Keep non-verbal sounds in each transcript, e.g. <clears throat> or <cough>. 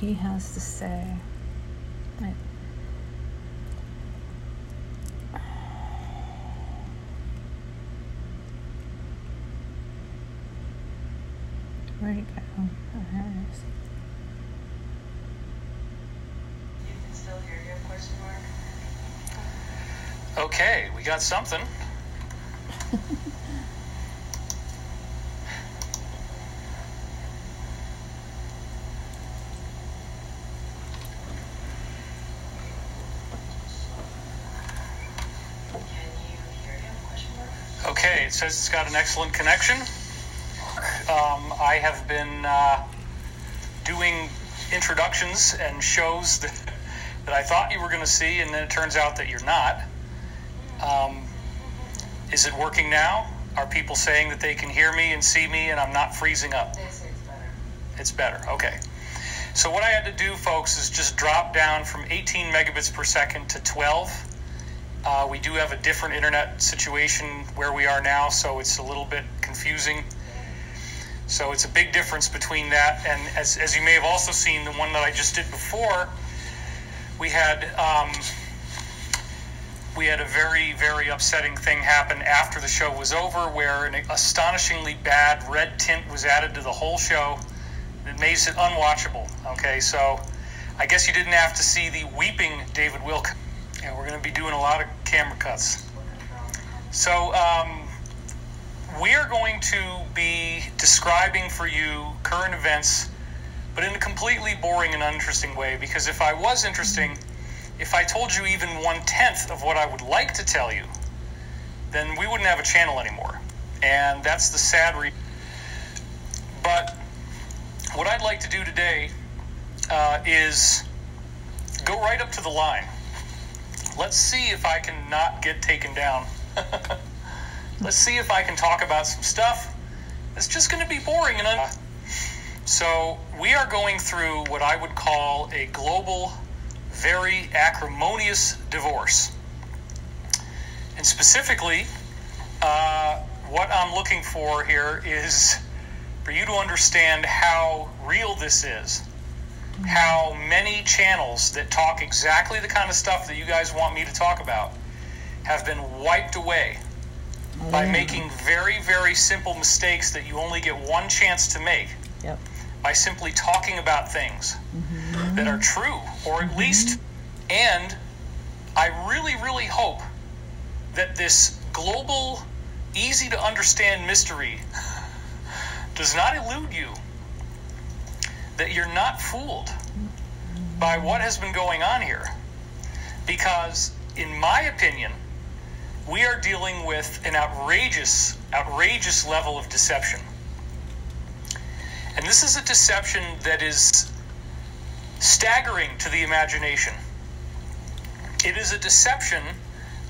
he has to say. Right. Where'd it go? Oh, there it is. You can still hear your question mark. Okay, we got something. Can you hear him? Question mark. Okay, it says it's got an excellent connection. Um, I have been uh, doing introductions and shows that, that I thought you were going to see, and then it turns out that you're not. Um, is it working now? Are people saying that they can hear me and see me and I'm not freezing up? They say it's better. It's better. Okay. So what I had to do, folks, is just drop down from 18 megabits per second to 12. Uh, we do have a different internet situation where we are now, so it's a little bit confusing. So it's a big difference between that and, as, as you may have also seen, the one that I just did before, we had um, we had a very very upsetting thing happen after the show was over, where an astonishingly bad red tint was added to the whole show. It makes it unwatchable. Okay, so I guess you didn't have to see the weeping David Wilcock. Yeah, we're going to be doing a lot of camera cuts. So um, we are going to be describing for you current events, but in a completely boring and uninteresting way. Because if I was interesting, if I told you even one tenth of what I would like to tell you, then we wouldn't have a channel anymore. And that's the sad re. But what I'd like to do today uh, is go right up to the line. Let's see if I can not get taken down. <laughs> Let's see if I can talk about some stuff that's just going to be boring and un- so we are going through what I would call a global, very acrimonious divorce, and specifically, uh, what I'm looking for here is for you to understand how real this is. How many channels that talk exactly the kind of stuff that you guys want me to talk about have been wiped away by making very, very simple mistakes that you only get one chance to make Yep. by simply talking about things mm-hmm. that are true, or at mm-hmm. least, and I really, really hope that this global, easy to understand mystery does not elude you, that you're not fooled by what has been going on here. Because, in my opinion, we are dealing with an outrageous, outrageous level of deception. And this is a deception that is staggering to the imagination. It is a deception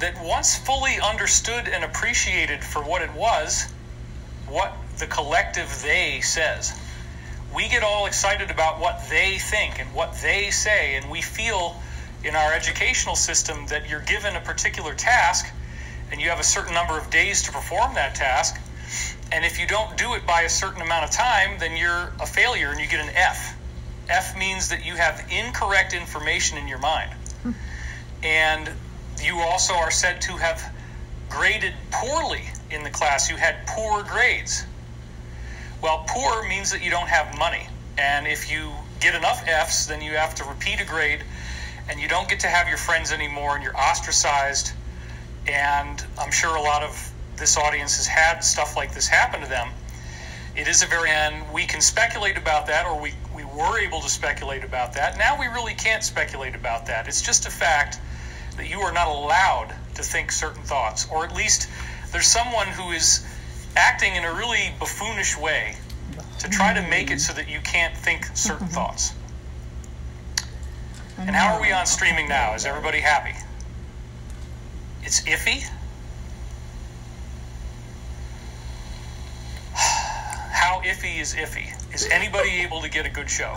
that once fully understood and appreciated for what it was, what the collective they says. We get all excited about what they think and what they say, and we feel in our educational system that you're given a particular task and you have a certain number of days to perform that task. And if you don't do it by a certain amount of time, then you're a failure and you get an F. F means that you have incorrect information in your mind. And you also are said to have graded poorly in the class. You had poor grades. Well, poor means that you don't have money. And if you get enough F's, then you have to repeat a grade and you don't get to have your friends anymore and you're ostracized. And I'm sure a lot of this audience has had stuff like this happen to them. It is a very, and we can speculate about that, or we, we were able to speculate about that. Now we really can't speculate about that. It's just a fact that you are not allowed to think certain thoughts, or at least there's someone who is acting in a really buffoonish way to try to make it so that you can't think certain mm-hmm. thoughts. And how are we on streaming now? Is everybody happy? It's iffy. <sighs> How iffy is iffy? Is anybody able to get a good show?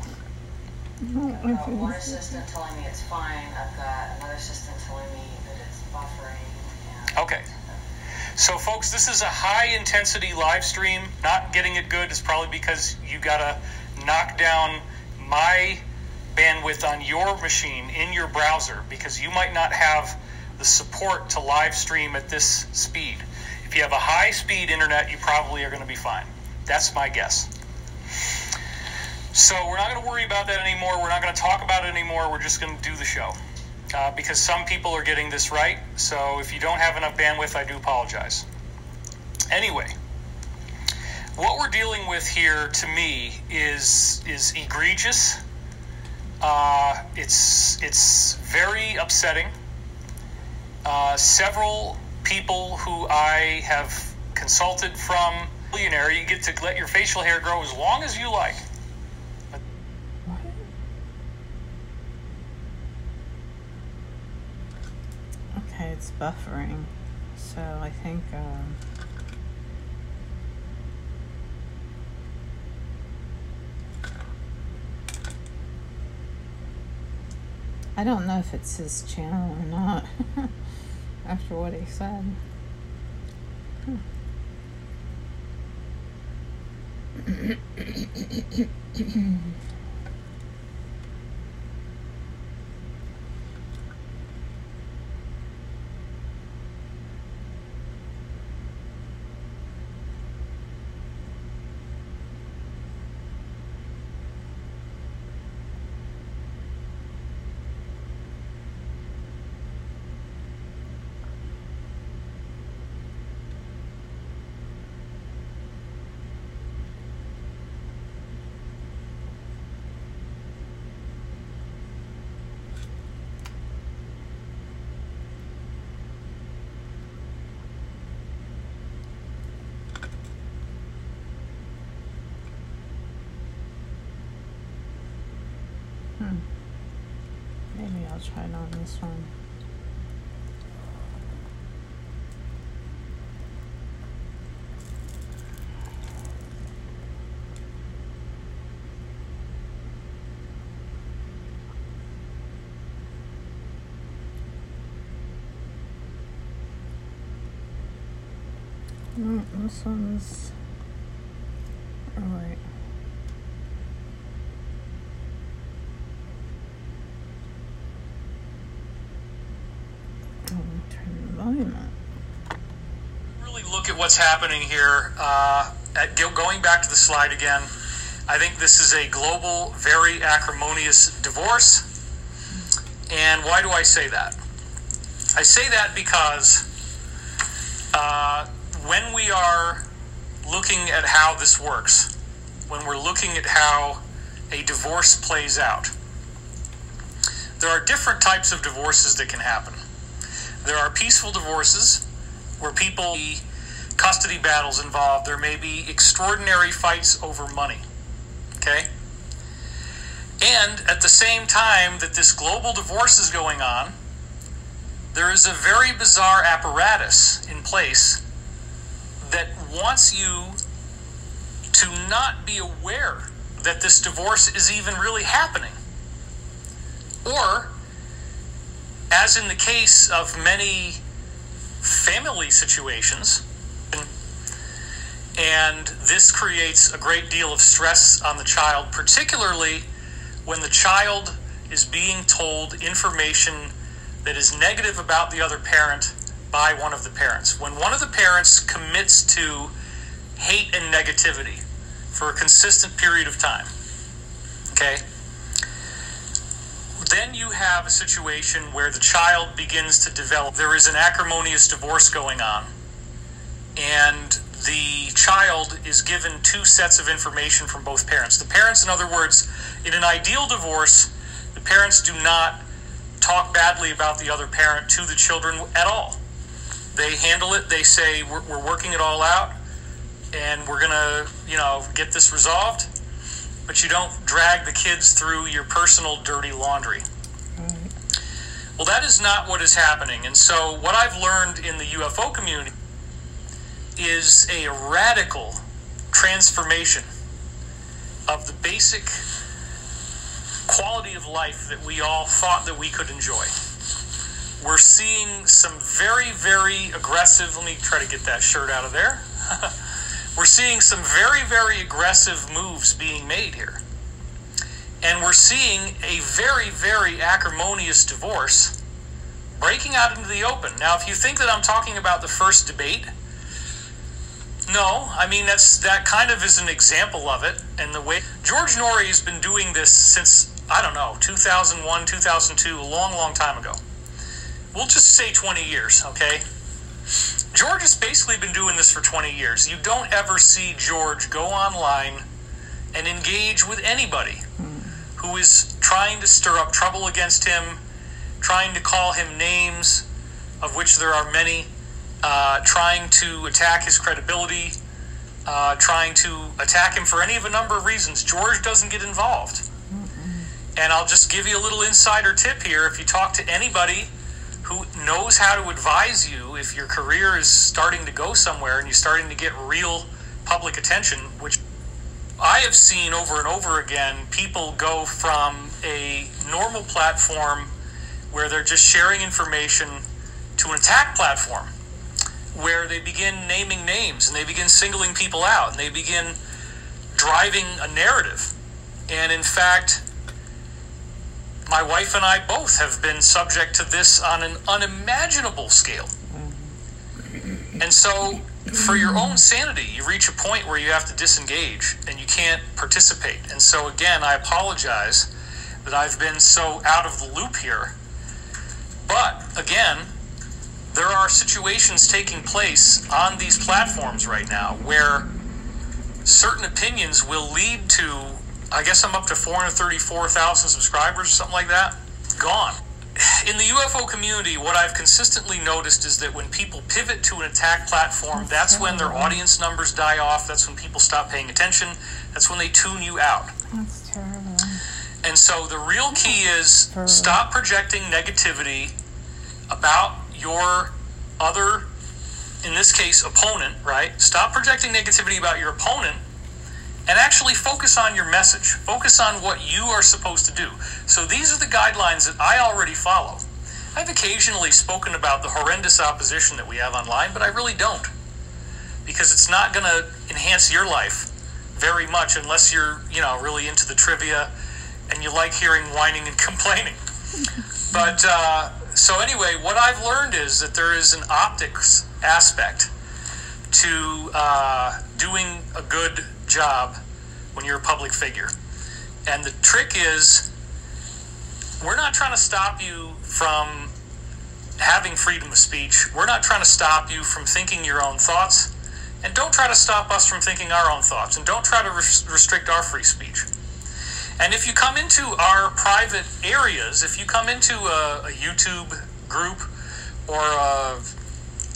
I've got one assistant telling me it's fine. I've got another assistant telling me that it's buffering. And Okay. So, folks, this is a high intensity live stream. Not getting it good is probably because you got to knock down my bandwidth on your machine in your browser because you might not have the support to live stream at this speed. If you have a high speed internet, you probably are going to be fine. That's my guess. So we're not going to worry about that anymore. We're not going to talk about it anymore. We're just going to do the show uh, because some people are getting this right. So if you don't have enough bandwidth, I do apologize. Anyway, what we're dealing with here, to me, is is egregious. Uh, it's it's very upsetting. Uh, several people who I have consulted from millionaire, you get to let your facial hair grow as long as you like. What? Okay, it's buffering. So I think. Um, I don't know if it's his channel or not. <laughs> After what he said. <clears throat> Hmm. Maybe I'll try it on this one. No, this one's. Oh, wait. Oh, really look at what's happening here, uh, at, go- going back to the slide again, I think this is a global, very acrimonious divorce. And why do I say that? I say that because uh, when we are looking at how this works, when we're looking at how a divorce plays out, there are different types of divorces that can happen. There are peaceful divorces where people custody battles involved. There may be extraordinary fights over money. Okay? And at the same time that this global divorce is going on, there is a very bizarre apparatus in place that wants you to not be aware that this divorce is even really happening. Or, as in the case of many family situations, and this creates a great deal of stress on the child, particularly when the child is being told information that is negative about the other parent by one of the parents. When one of the parents commits to hate and negativity for a consistent period of time, okay, then you have a situation where the child begins to develop. There is an acrimonious divorce going on, and the child is given two sets of information from both parents. The parents, in other words, in an ideal divorce, the parents do not talk badly about the other parent to the children at all. They handle it, they say, we're, we're working it all out, and we're going to, you know, get this resolved. But you don't drag the kids through your personal dirty laundry. Well, that is not what is happening. And so, what I've learned in the UFO community is a radical transformation of the basic quality of life that we all thought that we could enjoy. We're seeing some very, very aggressive. Let me try to get that shirt out of there. <laughs> We're seeing some very, very aggressive moves being made here. And we're seeing a very, very acrimonious divorce breaking out into the open. Now, if you think that I'm talking about the first debate, no, I mean that's that kind of is an example of it, and the way George Noory has been doing this since I don't know 2001, 2002, a long, long time ago. We'll just say 20 years, okay? George has basically been doing this for 20 years. You don't ever see George go online and engage with anybody who is trying to stir up trouble against him, trying to call him names, of which there are many, uh, trying to attack his credibility, uh, trying to attack him for any of a number of reasons. George doesn't get involved. And I'll just give you a little insider tip here. If you talk to anybody who knows how to advise you if your career is starting to go somewhere and you're starting to get real public attention, which I have seen over and over again, people go from a normal platform where they're just sharing information to an attack platform where they begin naming names and they begin singling people out and they begin driving a narrative. And in fact, my wife and I both have been subject to this on an unimaginable scale. And so, for your own sanity, you reach a point where you have to disengage and you can't participate. And so, again, I apologize that I've been so out of the loop here. But, again, there are situations taking place on these platforms right now where certain opinions will lead to I guess I'm up to 434,000 subscribers or something like that. Gone. In the UFO community, what I've consistently noticed is that when people pivot to an attack platform, that's, when their audience numbers die off. That's when people stop paying attention. That's when they tune you out. That's terrible. And so the real key is stop projecting negativity about your other, in this case, opponent, right? Stop projecting negativity about your opponent and actually focus on your message. Focus on what you are supposed to do. So these are the guidelines that I already follow. I've occasionally spoken about the horrendous opposition that we have online, but I really don't. Because it's not going to enhance your life very much unless you're, you know, really into the trivia and you like hearing whining and <laughs> complaining. but uh, so anyway, what I've learned is that there is an optics aspect to uh, doing a good job when you're a public figure. And the trick is, we're not trying to stop you from having freedom of speech. We're not trying to stop you from thinking your own thoughts. And don't try to stop us from thinking our own thoughts. And don't try to res- restrict our free speech. And if you come into our private areas, if you come into a, a YouTube group or a,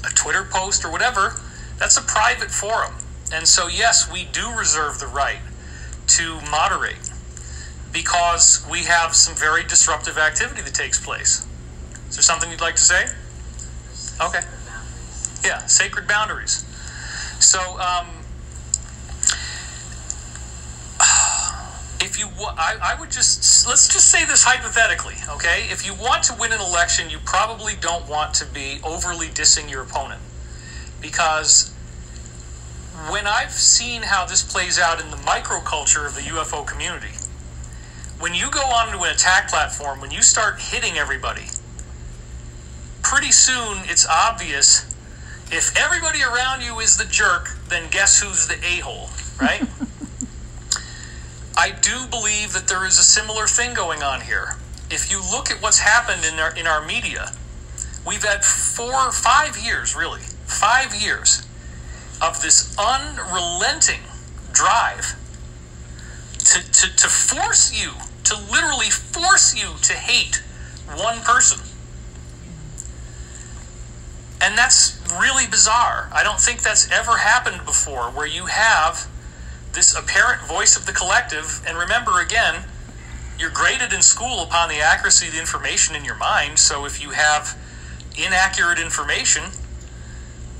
a Twitter post or whatever, that's a private forum. And so, yes, we do reserve the right to moderate because we have some very disruptive activity that takes place. Is there something you'd like to say? Okay. Yeah, sacred boundaries. So, um, if you, I, I would just let's just say this hypothetically, okay? If you want to win an election, you probably don't want to be overly dissing your opponent because when I've seen how this plays out in the microculture of the UFO community, when you go onto an attack platform, when you start hitting everybody, pretty soon it's obvious if everybody around you is the jerk, then guess who's the a hole, right? <laughs> I do believe that there is a similar thing going on here. If you look at what's happened in our, in our media, we've had four, five years, really, five years of this unrelenting drive to, to, to force you, to literally force you to hate one person. And that's really bizarre. I don't think that's ever happened before where you have this apparent voice of the collective. And remember, again, you're graded in school upon the accuracy of the information in your mind. So if you have inaccurate information,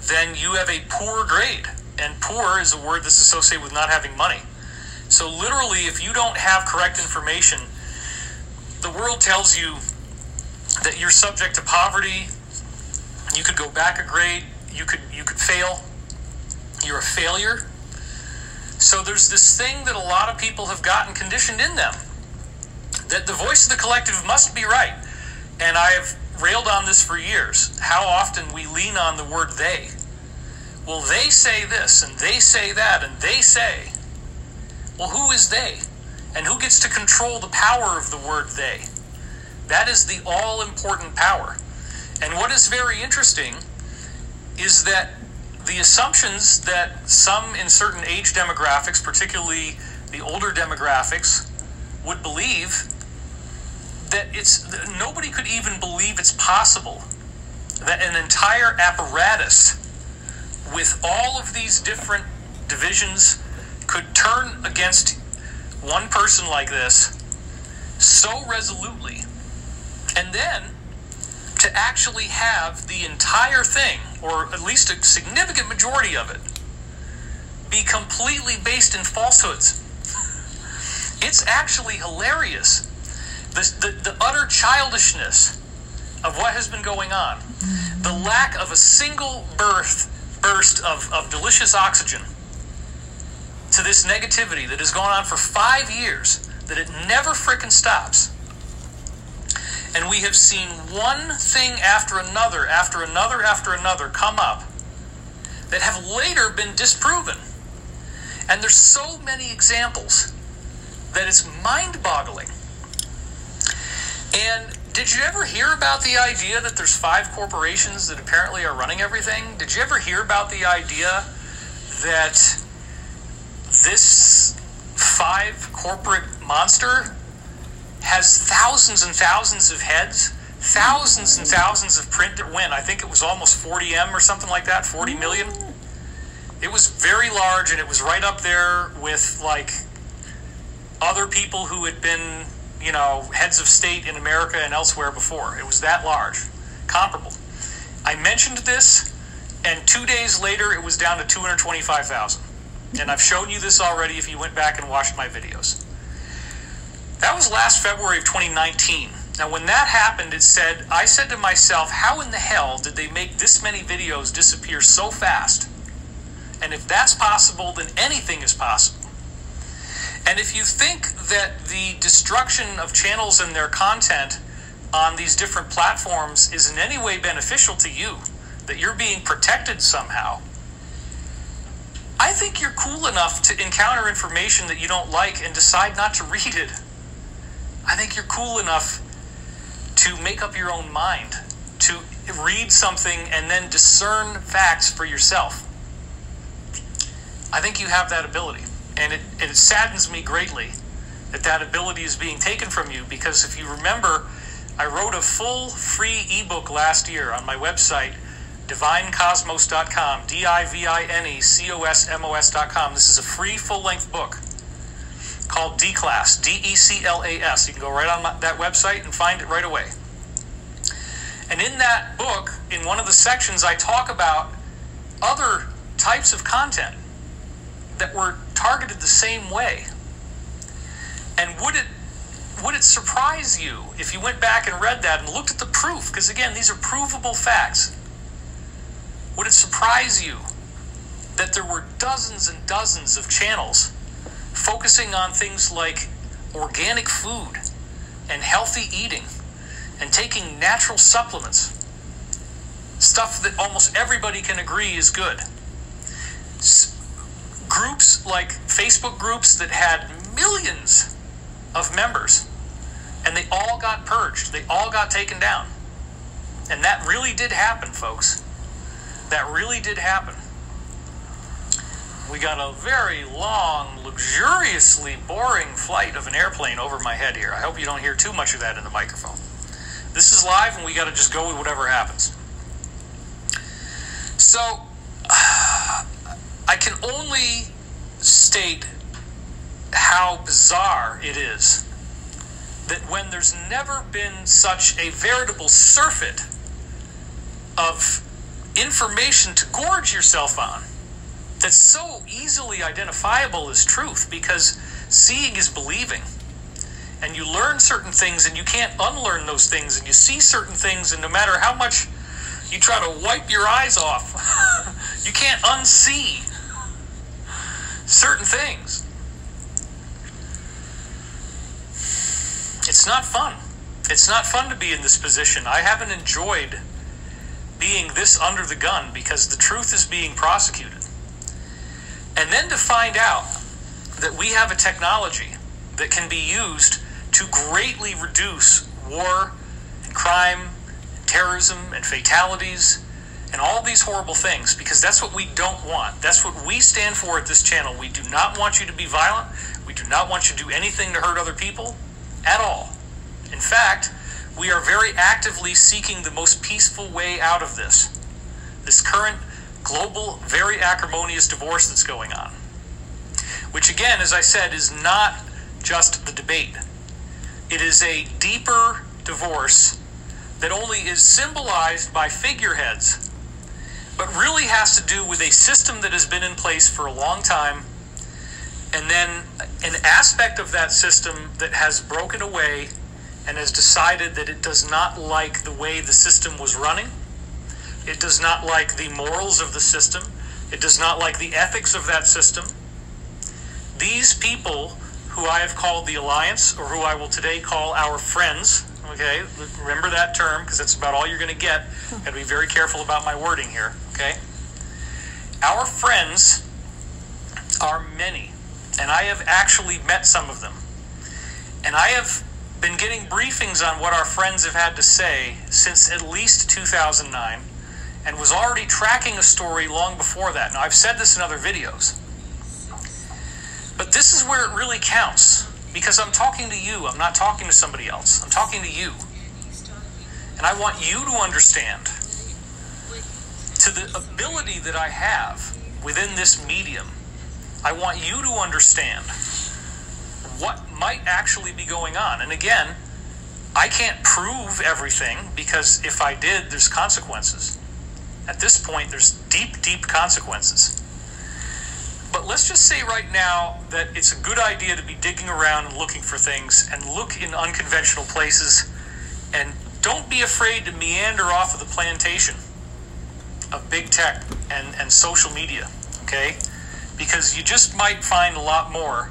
then you have a poor grade. And poor is a word that's associated with not having money. So, literally, if you don't have correct information, the world tells you that you're subject to poverty. You could go back a grade. You could you could fail. You're a failure. So there's this thing that a lot of people have gotten conditioned in them, that the voice of the collective must be right. And I have railed on this for years. How often we lean on the word they. Well, they say this, and they say that, and they say. Well, who is they? And who gets to control the power of the word they? That is the all important power. And what is very interesting is that the assumptions that some in certain age demographics, particularly the older demographics, would believe that it's nobody could even believe it's possible that an entire apparatus with all of these different divisions could turn against one person like this so resolutely. And then to actually have the entire thing or at least a significant majority of it be completely based in falsehoods. It's actually hilarious the, the, the utter childishness of what has been going on, the lack of a single birth, burst of, of delicious oxygen to this negativity that has gone on for five years, that it never frickin' stops. And we have seen one thing after another, after another, after another come up that have later been disproven. And there's so many examples that it's mind boggling. And did you ever hear about the idea that there's five corporations that apparently are running everything? Did you ever hear about the idea that this five corporate monster has thousands and thousands of heads, thousands and thousands of print that went? I think it was almost 40M or something like that, 40 million. It was very large and it was right up there with like other people who had been you know, heads of state in America and elsewhere before. It was that large, comparable. I mentioned this, and two days later, it was down to 225,000. And I've shown you this already if you went back and watched my videos. That was last February of 2019. Now, when that happened, it said, I said to myself, how in the hell did they make this many videos disappear so fast? And if that's possible, then anything is possible. And if you think that the destruction of channels and their content on these different platforms is in any way beneficial to you, that you're being protected somehow, I think you're cool enough to encounter information that you don't like and decide not to read it. I think you're cool enough to make up your own mind, to read something and then discern facts for yourself. I think you have that ability. And it, it saddens me greatly that that ability is being taken from you because if you remember, I wrote a full free ebook last year on my website, divinecosmos.com, D I V I N E C O S M O S.com. This is a free full length book called DECLAS, D E C L A S. You can go right on that website and find it right away. And in that book, in one of the sections, I talk about other types of content that were targeted the same way. And would it would it surprise you if you went back and read that and looked at the proof? Because again, these are provable facts. Would it surprise you that there were dozens and dozens of channels focusing on things like organic food and healthy eating and taking natural supplements? Stuff that almost everybody can agree is good groups like Facebook groups that had millions of members, and they all got purged. They all got taken down. And that really did happen, folks. That really did happen. We got a very long, luxuriously boring flight of an airplane over my head here. I hope you don't hear too much of that in the microphone. This is live, and we got to just go with whatever happens. So, I can only state how bizarre it is that when there's never been such a veritable surfeit of information to gorge yourself on that's so easily identifiable as truth because seeing is believing. And you learn certain things and you can't unlearn those things and you see certain things and no matter how much you try to wipe your eyes off <laughs> you can't unsee certain things. it's not fun. It's not fun to be in this position. I haven't enjoyed being this under the gun because the truth is being prosecuted. And then to find out that we have a technology that can be used to greatly reduce war and crime, terrorism and fatalities and all these horrible things because that's what we don't want. That's what we stand for at this channel. We do not want you to be violent. We do not want you to do anything to hurt other people at all. In fact, we are very actively seeking the most peaceful way out of this. This current global, very acrimonious divorce that's going on. Which, again, as I said, is not just the debate, it is a deeper divorce that only is symbolized by figureheads, but really has to do with a system that has been in place for a long time, and then an aspect of that system that has broken away and has decided that it does not like the way the system was running. It does not like the morals of the system. It does not like the ethics of that system. These people, who I have called the Alliance, or who I will today call our friends, okay, remember that term because that's about all you're going to get. To be very careful about my wording here, okay? Our friends are many, and I have actually met some of them. And I have been getting briefings on what our friends have had to say since at least 2009 and was already tracking a story long before that. Now, I've said this in other videos. But this is where it really counts because I'm talking to you. I'm not talking to somebody else. I'm talking to you. And I want you to understand to the ability that I have within this medium. I want you to understand what might actually be going on. And again, I can't prove everything because if I did, there's consequences. At this point, there's deep, deep consequences. But let's just say right now that it's a good idea to be digging around and looking for things and look in unconventional places and don't be afraid to meander off of the plantation of big tech and, and social media, okay? Because you just might find a lot more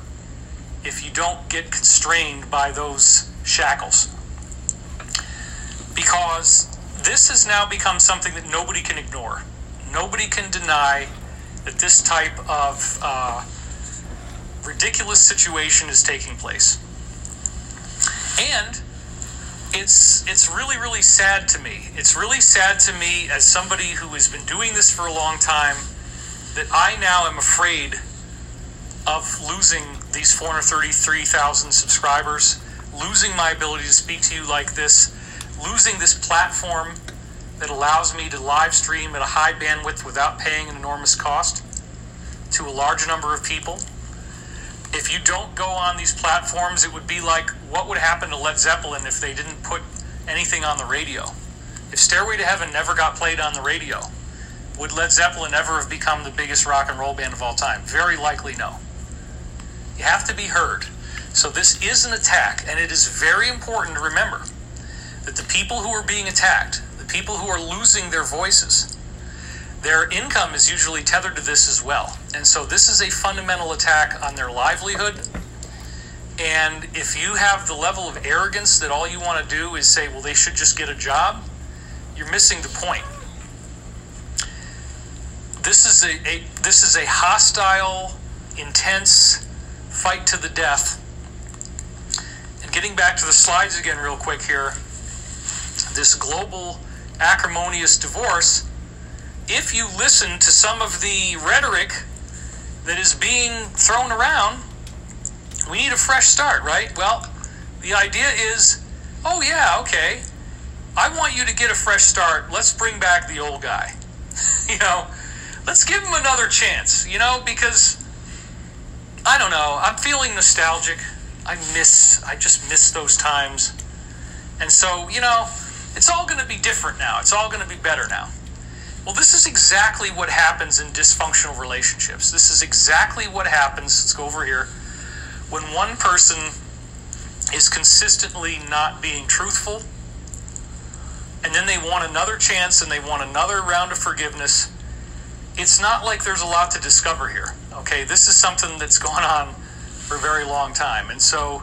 if you don't get constrained by those shackles. Because this has now become something that nobody can ignore. Nobody can deny that this type of uh, ridiculous situation is taking place. And it's it's really really sad to me. It's really sad to me as somebody who has been doing this for a long time that I now am afraid of losing these 433,000 subscribers, losing my ability to speak to you like this, losing this platform that allows me to live stream at a high bandwidth without paying an enormous cost to a large number of people. If you don't go on these platforms, it would be like what would happen to Led Zeppelin if they didn't put anything on the radio? If Stairway to Heaven never got played on the radio, would Led Zeppelin ever have become the biggest rock and roll band of all time? Very likely no. You have to be heard. So this is an attack, and it is very important to remember that the people who are being attacked, the people who are losing their voices, their income is usually tethered to this as well. And so this is a fundamental attack on their livelihood. And if you have the level of arrogance that all you want to do is say, well, they should just get a job, you're missing the point. This is a, a this is a hostile, intense fight to the death. And getting back to the slides again, real quick here, this global acrimonious divorce, if you listen to some of the rhetoric that is being thrown around, we need a fresh start, right? Well, the idea is oh, yeah, okay, I want you to get a fresh start. Let's bring back the old guy. <laughs> you know, let's give him another chance, you know, because I don't know. I'm feeling nostalgic. I miss, I just miss those times. And so, you know, it's all going to be different now. It's all going to be better now. Well, this is exactly what happens in dysfunctional relationships. This is exactly what happens. Let's go over here. When one person is consistently not being truthful, and then they want another chance and they want another round of forgiveness, it's not like there's a lot to discover here. Okay, this is something that's gone on for a very long time. And so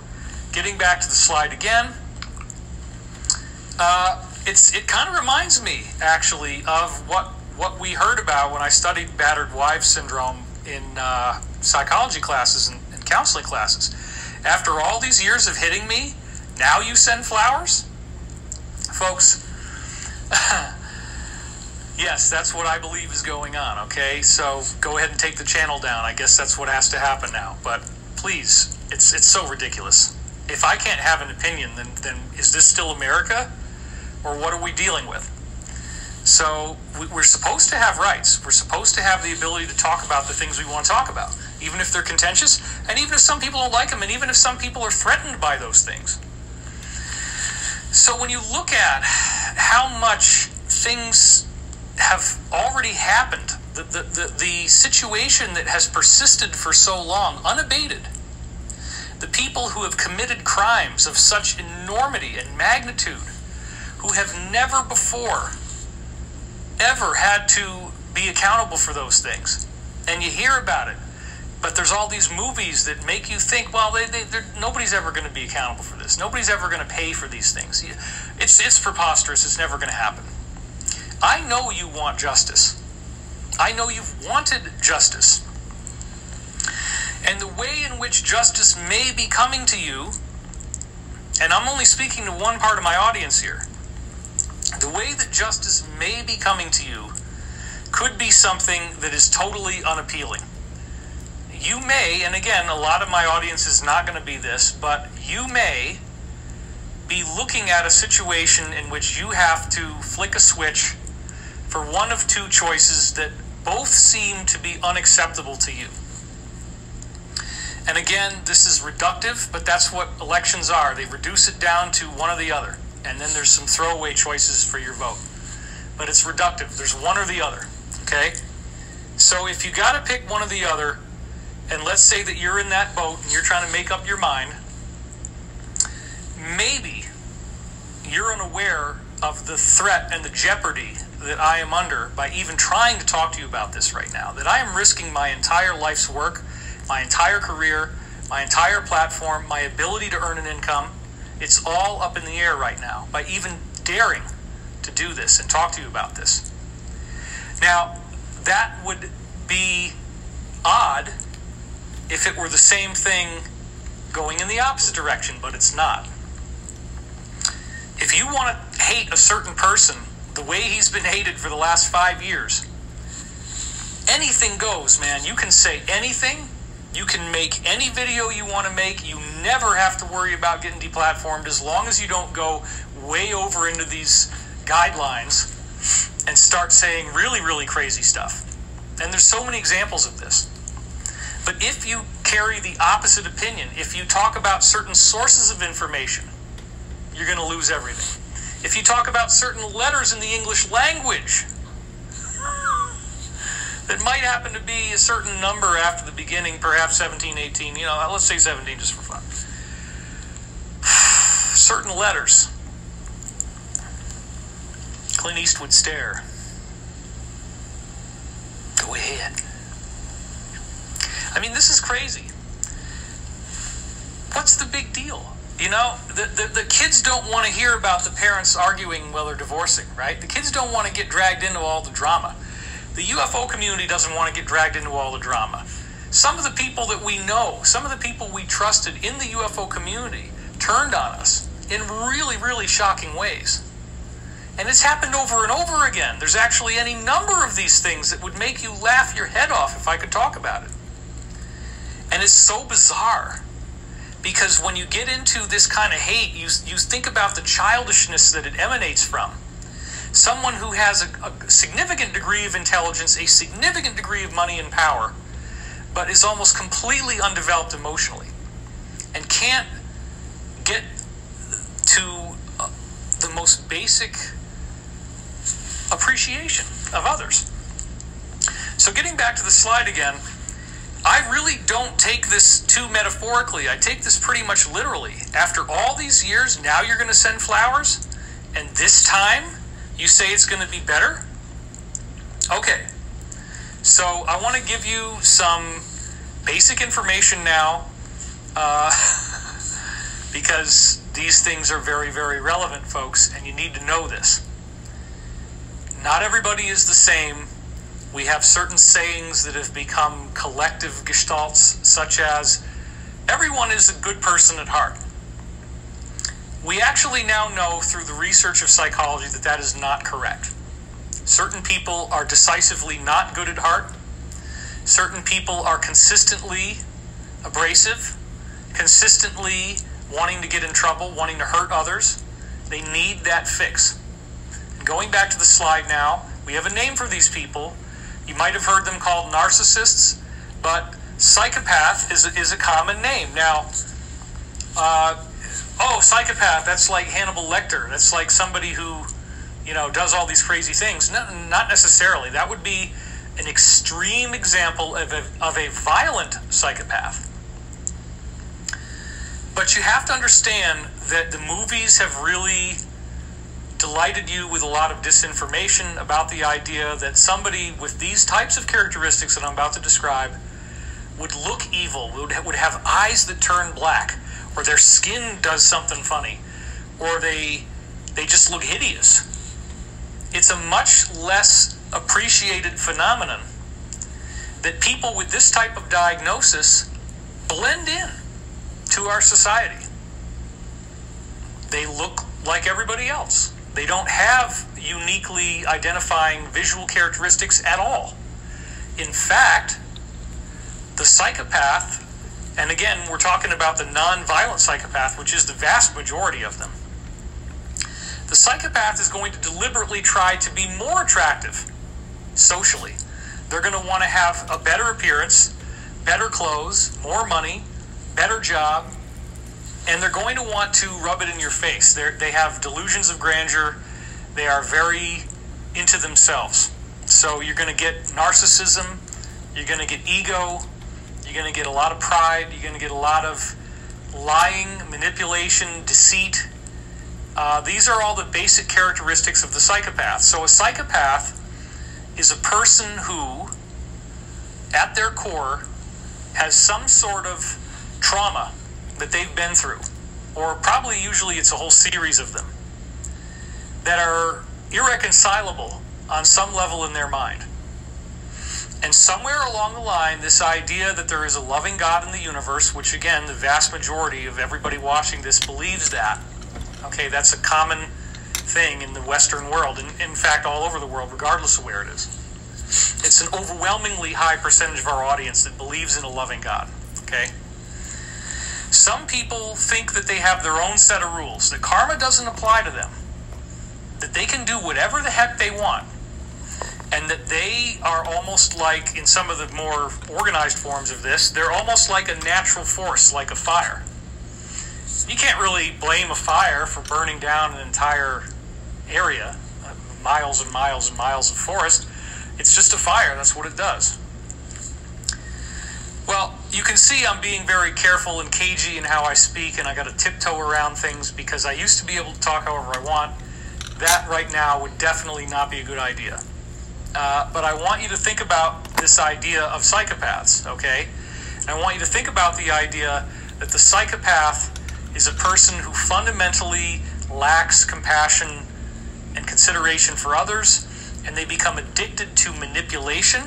getting back to the slide again, uh, it's it kind of reminds me actually of what what we heard about when I studied battered wives syndrome in uh, psychology classes and, and counseling classes. After all these years of hitting me, now you send flowers, folks. <laughs> yes, that's what I believe is going on. Okay, so go ahead and take the channel down. I guess that's what has to happen now. But please, it's it's so ridiculous. If I can't have an opinion, then then is this still America, or what are we dealing with? So we're supposed to have rights. We're supposed to have the ability to talk about the things we want to talk about, even if they're contentious, and even if some people don't like them, and even if some people are threatened by those things. So when you look at how much things have already happened, the, the, the, the situation that has persisted for so long, unabated, the people who have committed crimes of such enormity and magnitude, who have never before ever had to be accountable for those things. And you hear about it. But there's all these movies that make you think, well, they, they, nobody's ever going to be accountable for this. Nobody's ever going to pay for these things. It's, it's preposterous. It's never going to happen. I know you want justice. I know you've wanted justice. And the way in which justice may be coming to you, and I'm only speaking to one part of my audience here, the way that justice may be coming to you could be something that is totally unappealing. You may, and again, a lot of my audience is not going to be this, but you may be looking at a situation in which you have to flick a switch for one of two choices that both seem to be unacceptable to you. And again, this is reductive, but that's what elections are. They reduce it down to one or the other and then there's some throwaway choices for your vote. But it's reductive. There's one or the other. Okay? So if you got to pick one or the other, and let's say that you're in that boat and you're trying to make up your mind, maybe you're unaware of the threat and the jeopardy that I am under by even trying to talk to you about this right now. That I am risking my entire life's work, my entire career, my entire platform, my ability to earn an income it's all up in the air right now by even daring to do this and talk to you about this. Now, that would be odd if it were the same thing going in the opposite direction, but it's not. If you want to hate a certain person the way he's been hated for the last five years, anything goes, man. You can say anything you can make any video you want to make. You never have to worry about getting deplatformed as long as you don't go way over into these guidelines and start saying really, really crazy stuff. And there's so many examples of this. But if you carry the opposite opinion, if you talk about certain sources of information, you're going to lose everything. If you talk about certain letters in the English language, that might happen to be a certain number after the beginning, perhaps 17, 18, you know, let's say 17 just for fun. <sighs> certain letters. Clint Eastwood stare. Go ahead. I mean, this is crazy. What's the big deal? You know, the, the, the kids don't want to hear about the parents arguing while they're divorcing, right? The kids don't want to get dragged into all the drama. The UFO community doesn't want to get dragged into all the drama. Some of the people that we know, some of the people we trusted in the UFO community, turned on us in really, really shocking ways. And it's happened over and over again. There's actually any number of these things that would make you laugh your head off if I could talk about it. And it's so bizarre because when you get into this kind of hate, you, you think about the childishness that it emanates from someone who has a, a, significant degree of intelligence, a significant degree of money and power, but is almost completely undeveloped emotionally and can't get to uh, the most basic appreciation of others. So, getting back to the slide again, I really don't take this too metaphorically. I take this pretty much literally. After all these years, now you're going to send flowers, and this time, you say it's going to be better? Okay. So I want to give you some basic information now uh, <laughs> because these things are very, very relevant, folks, and you need to know this. Not everybody is the same. We have certain sayings that have become collective gestalts, such as, everyone is a good person at heart. We actually now know through the research of psychology that that is not correct. Certain people are decisively not good at heart. Certain people are consistently abrasive, consistently wanting to get in trouble, wanting to hurt others. They need that fix. Going back to the slide now, we have a name for these people. You might have heard them called narcissists, but psychopath is a, is a common name. Now, uh, oh, psychopath, that's like Hannibal Lecter. That's like somebody who, you know, does all these crazy things. No, not necessarily. That would be an extreme example of a, of a violent psychopath. But you have to understand that the movies have really delighted you with a lot of disinformation about the idea that somebody with these types of characteristics that I'm about to describe would look evil, would, would have eyes that turn black, or their skin does something funny, or they they just look hideous. It's a much less appreciated phenomenon that people with this type of diagnosis blend in to our society. They look like everybody else. They don't have uniquely identifying visual characteristics at all. In fact, the psychopath, and again, we're talking about the non-violent psychopath, which is the vast majority of them. The psychopath is going to deliberately try to be more attractive socially. They're going to want to have a better appearance, better clothes, more money, better job, and they're going to want to rub it in your face. They're, they have delusions of grandeur. They are very into themselves. So you're going to get narcissism, you're going to get ego, you're going to get a lot of pride, you're going to get a lot of lying, manipulation, deceit. Uh, these are all the basic characteristics of the psychopath. So a psychopath is a person who, at their core, has some sort of trauma that they've been through, or probably usually it's a whole series of them, that are irreconcilable on some level in their mind. And somewhere along the line, this idea that there is a loving God in the universe, which again, the vast majority of everybody watching this believes that. Okay, that's a common thing in the Western world, and in fact, all over the world, regardless of where it is. It's an overwhelmingly high percentage of our audience that believes in a loving God. Okay? Some people think that they have their own set of rules, that karma doesn't apply to them, that they can do whatever the heck they want, and that they are almost like, in some of the more organized forms of this, they're almost like a natural force, like a fire. You can't really blame a fire for burning down an entire area, uh, miles and miles and miles of forest. It's just a fire, that's what it does. Well, you can see I'm being very careful and cagey in how I speak, and I got to tiptoe around things because I used to be able to talk however I want. That right now would definitely not be a good idea. Uh, but I want you to think about this idea of psychopaths, okay? And I want you to think about the idea that the psychopath is a person who fundamentally lacks compassion and consideration for others, and they become addicted to manipulation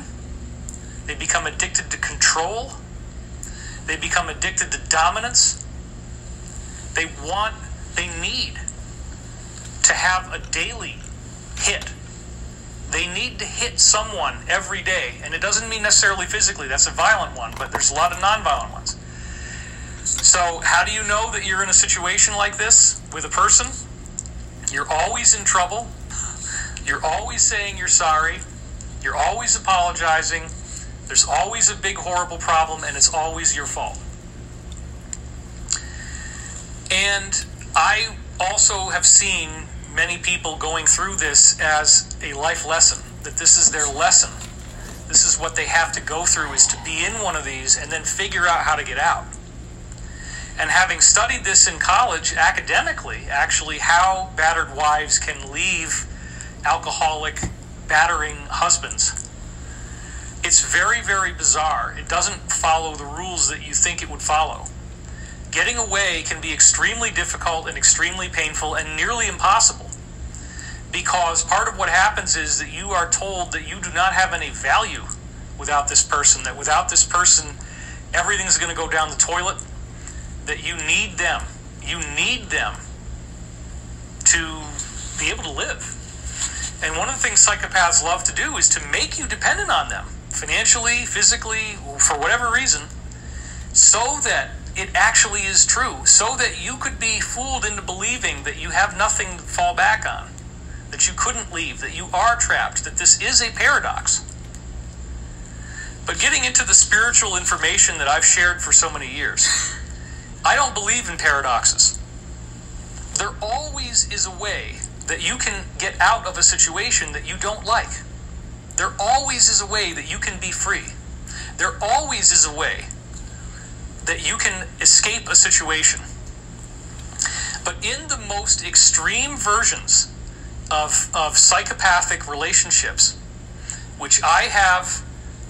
they become addicted to control. They become addicted to dominance. They want, they need to have a daily hit. They need to hit someone every day. And it doesn't mean necessarily physically, that's a violent one, but there's a lot of nonviolent ones. So, how do you know that you're in a situation like this with a person? You're always in trouble. You're always saying you're sorry. You're always apologizing. There's always a big, horrible problem, and it's always your fault. And I also have seen many people going through this as a life lesson, that this is their lesson. This is what they have to go through is to be in one of these and then figure out how to get out. And having studied this in college academically, actually, how battered wives can leave alcoholic, battering husbands it's very, very bizarre. It doesn't follow the rules that you think it would follow. getting away can be extremely difficult and extremely painful and nearly impossible. Because part of what happens is that you are told that you do not have any value without this person, that without this person, everything's going to go down the toilet, that you need them. You need them to be able to live. And one of the things psychopaths love to do is to make you dependent on them, financially, physically, for whatever reason, so that it actually is true, so that you could be fooled into believing that you have nothing to fall back on, that you couldn't leave, that you are trapped, that this is a paradox. But getting into the spiritual information that I've shared for so many years, I don't believe in paradoxes. There always is a way that you can get out of a situation that you don't like. There always is a way that you can be free. There always is a way that you can escape a situation. But in the most extreme versions of, of psychopathic relationships, which I have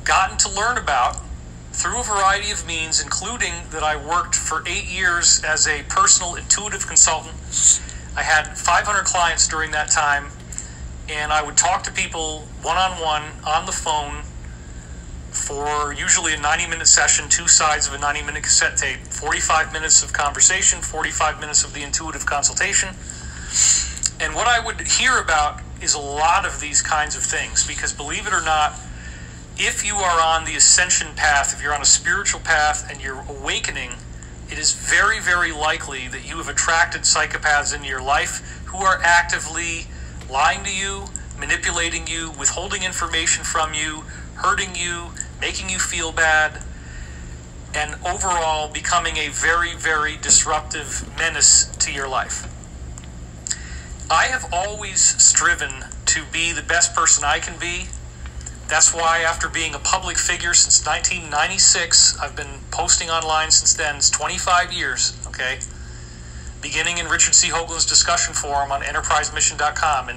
gotten to learn about through a variety of means, including that I worked for eight years as a personal intuitive consultant. I had 500 clients during that time, and I would talk to people one on one on the phone for usually a 90 minute session, two sides of a 90 minute cassette tape, 45 minutes of conversation, 45 minutes of the intuitive consultation. And what I would hear about is a lot of these kinds of things because believe it or not, if you are on the ascension path, if you're on a spiritual path and you're awakening, it is very, very likely that you have attracted psychopaths into your life who are actively lying to you, manipulating you, withholding information from you, hurting you, making you feel bad, and overall becoming a very, very disruptive menace to your life. I have always striven to be the best person I can be. That's why, after being a public figure since 1996, I've been posting online since then. It's 25 years, okay? Beginning in Richard C. Hoagland's discussion forum on enterprisemission.com in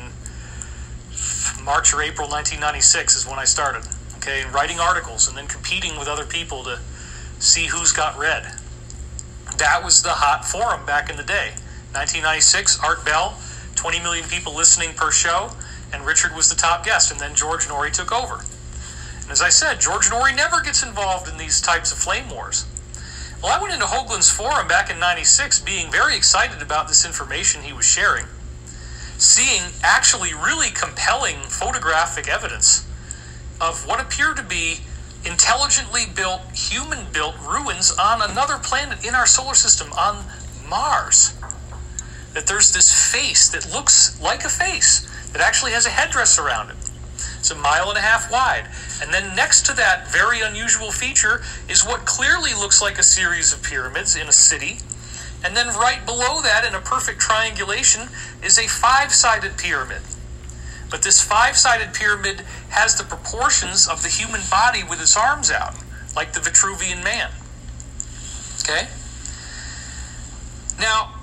March or April 1996 is when I started okay, and writing articles and then competing with other people to see who's got read. That was the hot forum back in the day. 1996, Art Bell, 20 million people listening per show, and Richard was the top guest, and then George Noory took over. And as I said, George Noory never gets involved in these types of flame wars. Well, I went into Hoagland's forum back in 96 being very excited about this information he was sharing, seeing actually really compelling photographic evidence of what appear to be intelligently built, human built ruins on another planet in our solar system, on Mars. That there's this face that looks like a face, that actually has a headdress around it. It's a mile and a half wide. And then next to that very unusual feature is what clearly looks like a series of pyramids in a city. And then right below that, in a perfect triangulation, is a five sided pyramid. But this five sided pyramid has the proportions of the human body with its arms out, like the Vitruvian man. Okay? Now,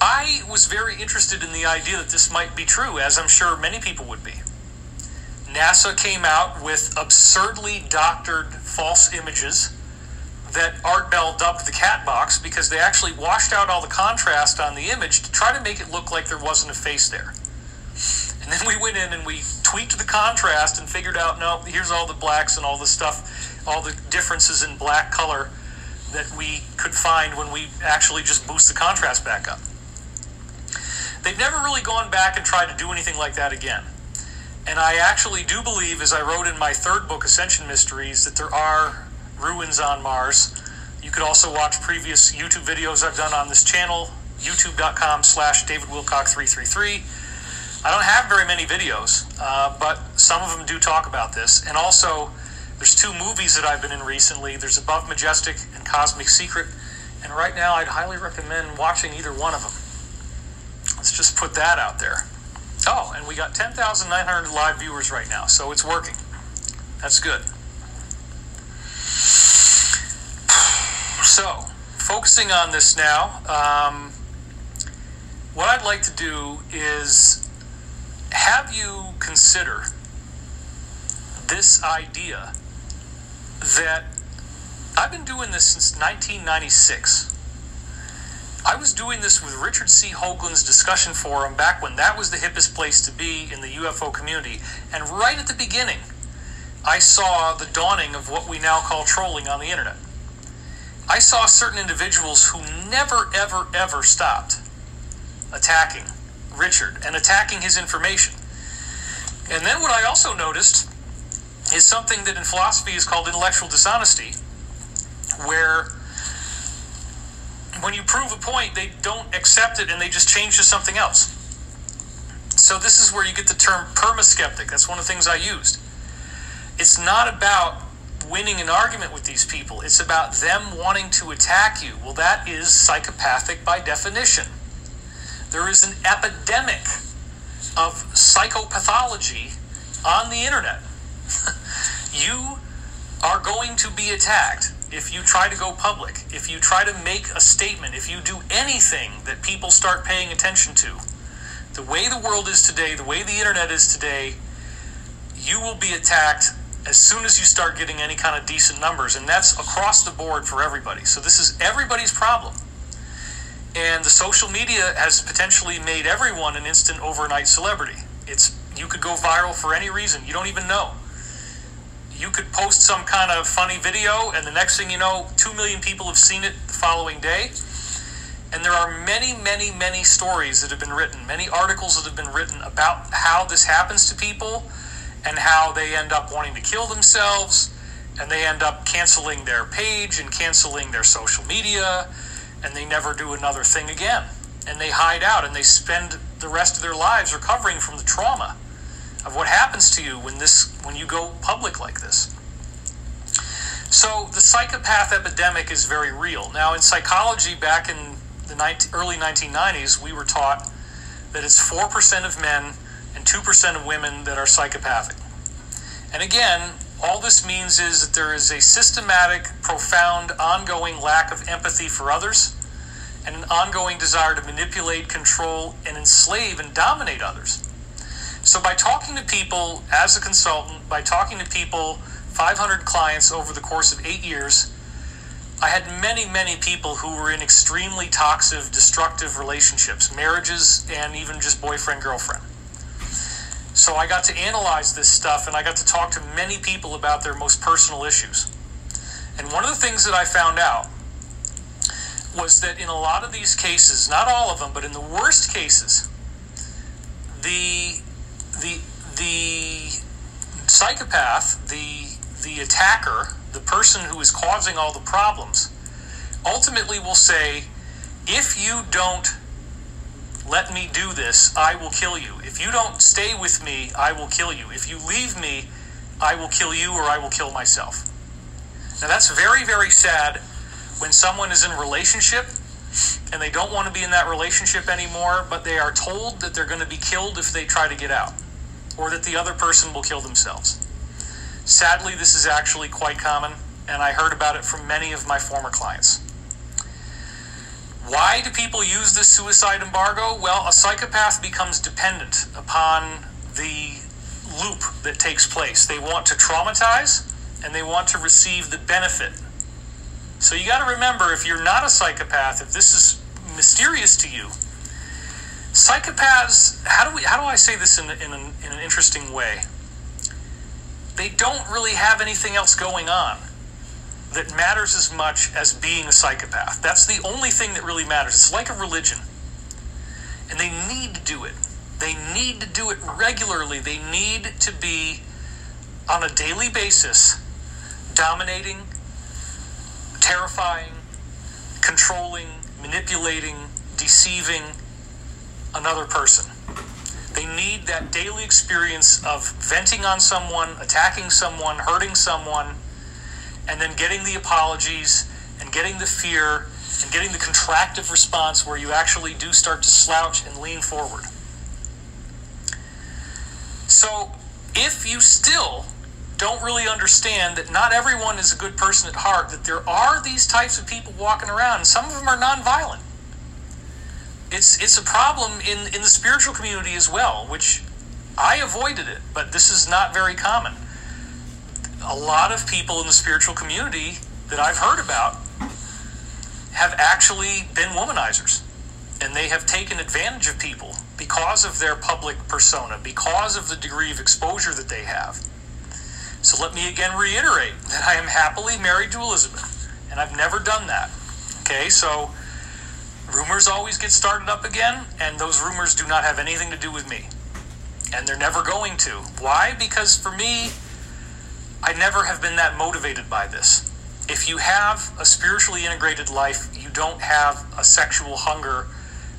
I was very interested in the idea that this might be true, as I'm sure many people would be. NASA came out with absurdly doctored false images that Art Bell dubbed the cat box because they actually washed out all the contrast on the image to try to make it look like there wasn't a face there. And then we went in and we tweaked the contrast and figured out no, here's all the blacks and all the stuff, all the differences in black color that we could find when we actually just boost the contrast back up. They've never really gone back and tried to do anything like that again. And I actually do believe, as I wrote in my third book, Ascension Mysteries, that there are ruins on Mars. You could also watch previous YouTube videos I've done on this channel, youtube.com slash davidwilcock333 I don't have very many videos, uh, but some of them do talk about this. And also, there's two movies that I've been in recently. There's Above Majestic and Cosmic Secret. And right now, I'd highly recommend watching either one of them. Let's just put that out there. Oh, and we got 10,900 live viewers right now, so it's working. That's good. So, focusing on this now, um, what I'd like to do is have you consider this idea that I've been doing this since 1996. I was doing this with Richard C. Hoagland's discussion forum back when that was the hippest place to be in the UFO community. And right at the beginning, I saw the dawning of what we now call trolling on the internet. I saw certain individuals who never, ever, ever stopped attacking Richard and attacking his information. And then what I also noticed is something that in philosophy is called intellectual dishonesty, where when you prove a point, they don't accept it and they just change to something else. So this is where you get the term permaskeptic. That's one of the things I used. It's not about winning an argument with these people. It's about them wanting to attack you. Well, that is psychopathic by definition. There is an epidemic of psychopathology on the internet. <laughs> you are going to be attacked if you try to go public, if you try to make a statement, if you do anything that people start paying attention to. The way the world is today, the way the internet is today, you will be attacked as soon as you start getting any kind of decent numbers, and that's across the board for everybody. So this is everybody's problem. And the social media has potentially made everyone an instant overnight celebrity. It's you could go viral for any reason. You don't even know. You could post some kind of funny video, and the next thing you know, two million people have seen it the following day. And there are many, many, many stories that have been written, many articles that have been written about how this happens to people and how they end up wanting to kill themselves and they end up canceling their page and canceling their social media and they never do another thing again and they hide out and they spend the rest of their lives recovering from the trauma of what happens to you when this when you go public like this so the psychopath epidemic is very real now in psychology back in the 19, early 1990s we were taught that it's 4% of men and 2% of women that are psychopathic. And again, all this means is that there is a systematic, profound, ongoing lack of empathy for others and an ongoing desire to manipulate, control, and enslave and dominate others. So, by talking to people as a consultant, by talking to people, 500 clients over the course of eight years, I had many, many people who were in extremely toxic, destructive relationships, marriages, and even just boyfriend girlfriend. So I got to analyze this stuff and I got to talk to many people about their most personal issues. And one of the things that I found out was that in a lot of these cases, not all of them, but in the worst cases, the the the psychopath, the the attacker, the person who is causing all the problems, ultimately will say, if you don't let me do this, I will kill you. If you don't stay with me, I will kill you. If you leave me, I will kill you or I will kill myself. Now that's very, very sad when someone is in a relationship and they don't want to be in that relationship anymore, but they are told that they're going to be killed if they try to get out or that the other person will kill themselves. Sadly, this is actually quite common, and I heard about it from many of my former clients. Why do people use this suicide embargo? Well, a psychopath becomes dependent upon the loop that takes place. They want to traumatize and they want to receive the benefit. So you got to remember if you're not a psychopath, if this is mysterious to you, psychopaths, how do we how do I say this in, in, an, in an interesting way? They don't really have anything else going on that matters as much as being a psychopath. That's the only thing that really matters. It's like a religion. And they need to do it. They need to do it regularly. They need to be on a daily basis dominating, terrifying, controlling, manipulating, deceiving another person. They need that daily experience of venting on someone, attacking someone, hurting someone and then getting the apologies and getting the fear and getting the contractive response where you actually do start to slouch and lean forward. So, if you still don't really understand that not everyone is a good person at heart, that there are these types of people walking around, and some of them are nonviolent. It's it's a problem in, in the spiritual community as well, which I avoided it, but this is not very common a lot of people in the spiritual community that I've heard about have actually been womanizers. And they have taken advantage of people because of their public persona, because of the degree of exposure that they have. So let me again reiterate that I am happily married to Elizabeth, and I've never done that. Okay, so rumors always get started up again, and those rumors do not have anything to do with me. And they're never going to. Why? Because for me, I never have been that motivated by this. If you have a spiritually integrated life, you don't have a sexual hunger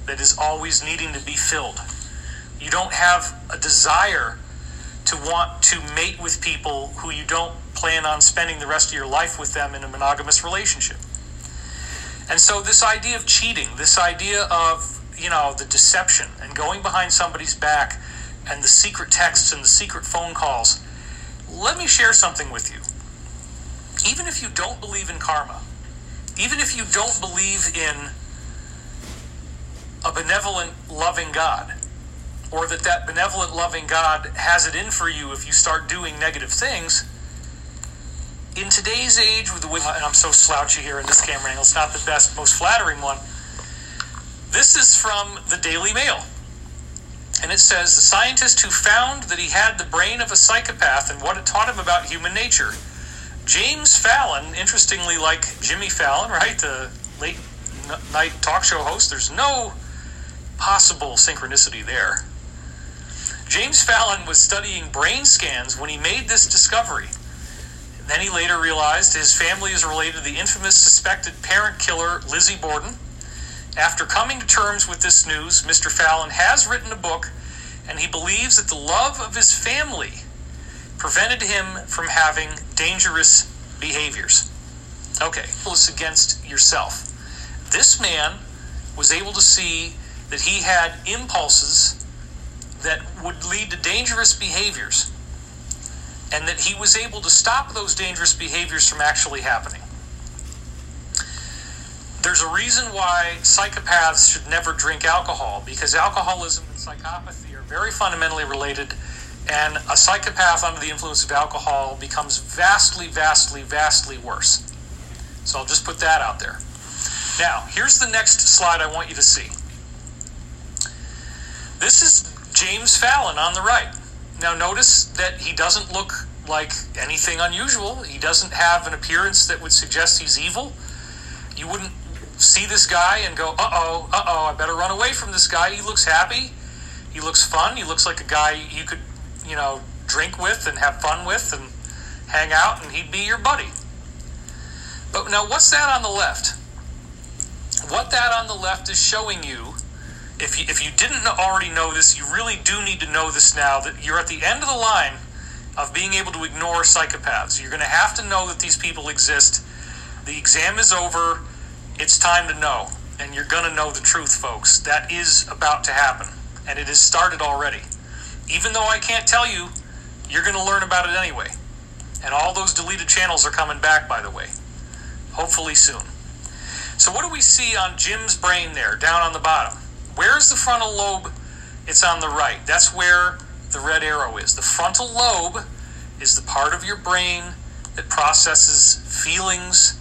that is always needing to be filled. You don't have a desire to want to mate with people who you don't plan on spending the rest of your life with them in a monogamous relationship. And so, this idea of cheating, this idea of, you know, the deception and going behind somebody's back and the secret texts and the secret phone calls, let me share something with you. Even if you don't believe in karma, even if you don't believe in a benevolent, loving God, or that that benevolent, loving God has it in for you if you start doing negative things. In today's age, with the way, and I'm so slouchy here in this camera angle, it's not the best, most flattering one. This is from the Daily Mail. And it says the scientist who found that he had the brain of a psychopath and what it taught him about human nature. James Fallon, interestingly, like Jimmy Fallon, <laughs> right, the late night talk show host, there's no possible synchronicity there. James Fallon was studying brain scans when he made this discovery. Then he later realized his family is related to the infamous suspected parent killer Lizzie Borden. After coming to terms with this news, Mr. Fallon has written a book, and he believes that the love of his family prevented him from having dangerous behaviors. Okay, it's against yourself. This man was able to see that he had impulses that would lead to dangerous behaviors and that he was able to stop those dangerous behaviors from actually happening. There's a reason why psychopaths should never drink alcohol because alcoholism and psychopathy are very fundamentally related, and a psychopath under the influence of alcohol becomes vastly, vastly, vastly worse. So I'll just put that out there. Now, here's the next slide I want you to see. This is James Fallon on the right. Now, notice that he doesn't look like anything unusual. He doesn't have an appearance that would suggest he's evil. You wouldn't see this guy and go, uh oh, uh oh, I better run away from this guy. He looks happy. He looks fun. He looks like a guy you could, you know, drink with and have fun with and hang out, and he'd be your buddy. But now, what's that on the left? What that on the left is showing you if you, if you didn't already know this, you really do need to know this now that you're at the end of the line of being able to ignore psychopaths. You're going to have to know that these people exist. The exam is over. It's time to know. And you're going to know the truth, folks. That is about to happen. And it has started already. Even though I can't tell you, you're going to learn about it anyway. And all those deleted channels are coming back, by the way. Hopefully soon. So, what do we see on Jim's brain there, down on the bottom? Where's the frontal lobe? It's on the right. That's where the red arrow is. The frontal lobe is the part of your brain that processes feelings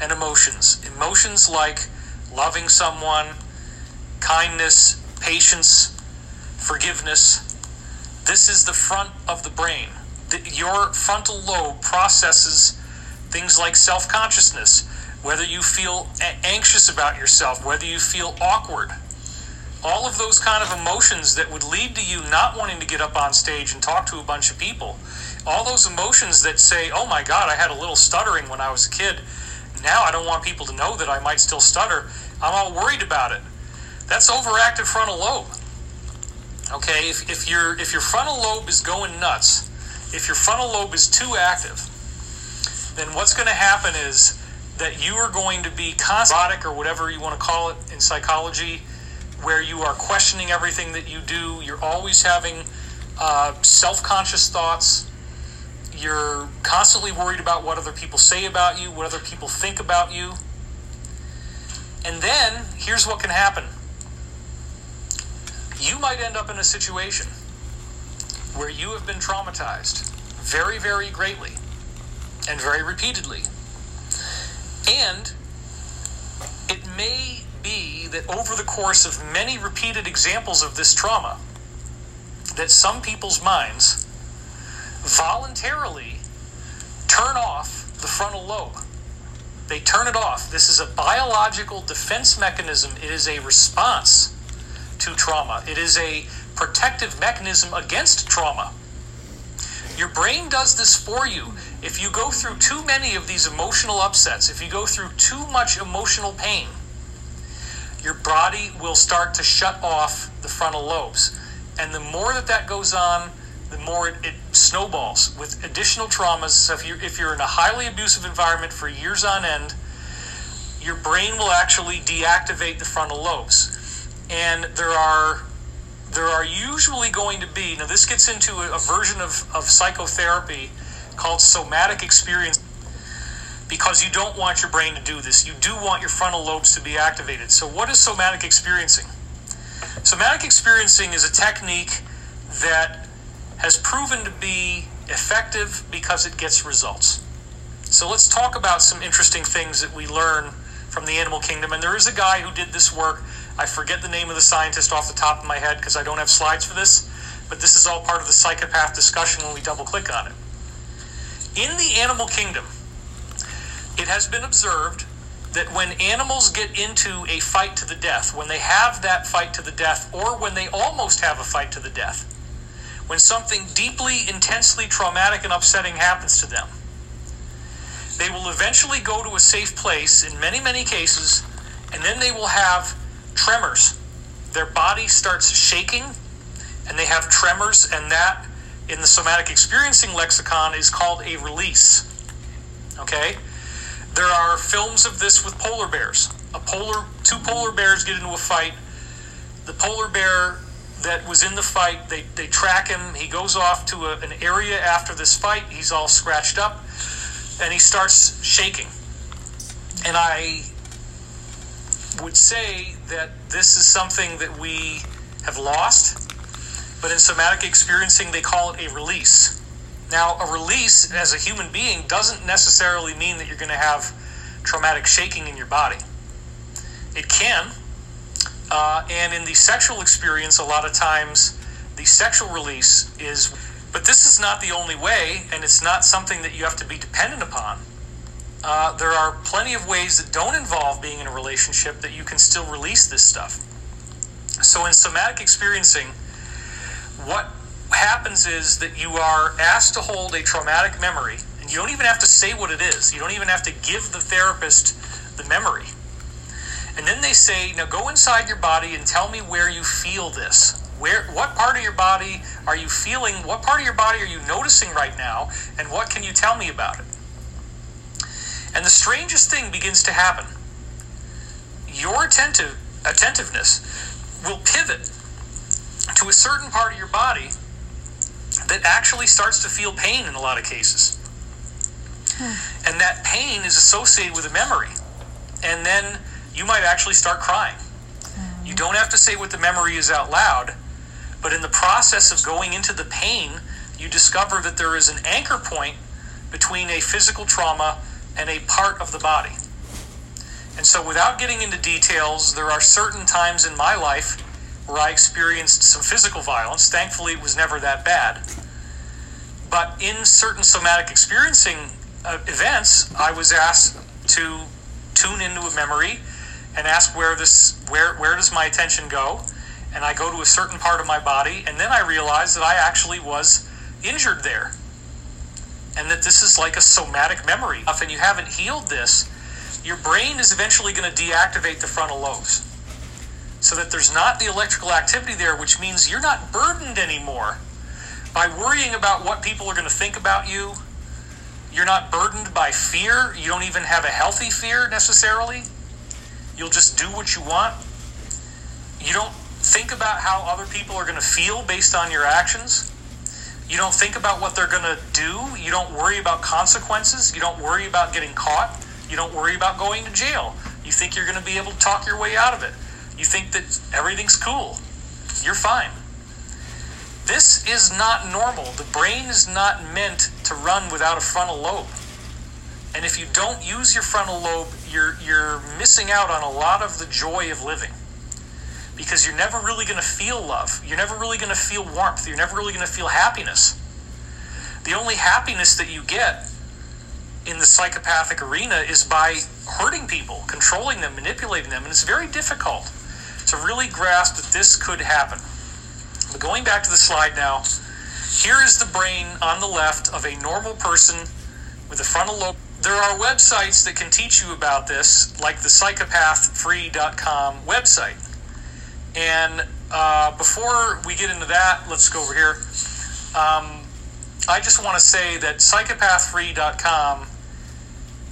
and emotions. Emotions like loving someone, kindness, patience, forgiveness. This is the front of the brain. your frontal lobe processes things like self consciousness, whether you feel anxious about yourself, whether you feel awkward, all of those kind of emotions that would lead to you not wanting to get up on stage and talk to a bunch of people, all those emotions that say, oh my God, I had a little stuttering when I was a kid. Now I don't want people to know that I might still stutter. I'm all worried about it. That's overactive frontal lobe. Okay, if, if, your, if your frontal lobe is going nuts, if your frontal lobe is too active, then what's going to happen is that you are going to be constant, or whatever you want to call it in psychology, where you are questioning everything that you do. You're always having uh, self conscious thoughts. You're constantly worried about what other people say about you, what other people think about you. And then here's what can happen you might end up in a situation where you have been traumatized very, very greatly and very repeatedly. And it may be that over the course of many repeated examples of this trauma, that some people's minds voluntarily turn off the frontal lobe. They turn it off. This is a biological defense mechanism. It is a response to trauma. It is a protective mechanism against trauma. Your brain does this for you. If you go through too many of these emotional upsets, if you go through too much emotional pain, your body will start to shut off the frontal lobes. And the more that that goes on, the more it, it snowballs with additional traumas. So if you're, if you're in a highly abusive environment for years on end, your brain will actually deactivate the frontal lobes. And there are there are usually going to be now this gets into a, a version of, of psychotherapy called somatic experience because you don't want your brain to do this. You do want your frontal lobes to be activated. So what is somatic experiencing? Somatic experiencing is a technique that has proven to be effective because it gets results. So let's talk about some interesting things that we learn from the animal kingdom. And there is a guy who did this work. I forget the name of the scientist off the top of my head because I don't have slides for this, but this is all part of the psychopath discussion when we double click on it. In the animal kingdom, it has been observed that when animals get into a fight to the death, when they have that fight to the death, or when they almost have a fight to the death, when something deeply, intensely traumatic and upsetting happens to them, they will eventually go to a safe place in many, many cases, and then they will have tremors. Their body starts shaking, and they have tremors, and that, in the somatic experiencing lexicon, is called a release. Okay? There are films of this with polar bears. A polar, two polar bears get into a fight. The polar bear that was in the fight, they, they track him. He goes off to a, an area after this fight. He's all scratched up, and he starts shaking. And I would say that this is something that we have lost, but in somatic experiencing, they call it a release. Now, a release as a human being doesn't necessarily mean that you're going to have traumatic shaking in your body. It can. Uh, and in the sexual experience, a lot of times the sexual release is, but this is not the only way, and it's not something that you have to be dependent upon. Uh, there are plenty of ways that don't involve being in a relationship that you can still release this stuff. So, in somatic experiencing, what happens is that you are asked to hold a traumatic memory, and you don't even have to say what it is. You don't even have to give the therapist the memory. And then they say, now go inside your body and tell me where you feel this. Where, what part of your body are you feeling? What part of your body are you noticing right now? And what can you tell me about it? And the strangest thing begins to happen. Your attentive attentiveness will pivot to a certain part of your body that actually starts to feel pain in a lot of cases. Hmm. And that pain is associated with a memory. And then you might actually start crying. Hmm. You don't have to say what the memory is out loud, but in the process of going into the pain, you discover that there is an anchor point between a physical trauma and a part of the body. And so, without getting into details, there are certain times in my life where I experienced some physical violence. Thankfully, it was never that bad. But in certain somatic experiencing uh, events, I was asked to tune into a memory and ask where this where where does my attention go, and I go to a certain part of my body, and then I realize that I actually was injured there, and that this is like a somatic memory. If you haven't healed this, your brain is eventually going to deactivate the frontal lobes. So that there's not the electrical activity there, which means you're not burdened anymore by worrying about what people are going to think about you. You're not burdened by fear. You don't even have a healthy fear necessarily. You'll just do what you want. You don't think about how other people are going to feel based on your actions. You don't think about what they're going to do. You don't worry about consequences. You don't worry about getting caught. You don't worry about going to jail. You think you're going to be able to talk your way out of it. You think that everything's cool. You're fine. This is not normal. The brain is not meant to run without a frontal lobe. And if you don't use your frontal lobe, you're you're missing out on a lot of the joy of living. Because you're never really going to feel love. You're never really going to feel warmth. You're never really going to feel happiness. The only happiness that you get in the psychopathic arena is by hurting people, controlling them, manipulating them, and it's very difficult to really grasp that this could happen. Going back to the slide now, here is the brain on the left of a normal person with a frontal lobe. There are websites that can teach you about this, like the psychopathfree.com website. And uh, before we get into that, let's go over here. Um, I just want to say that psychopathfree.com,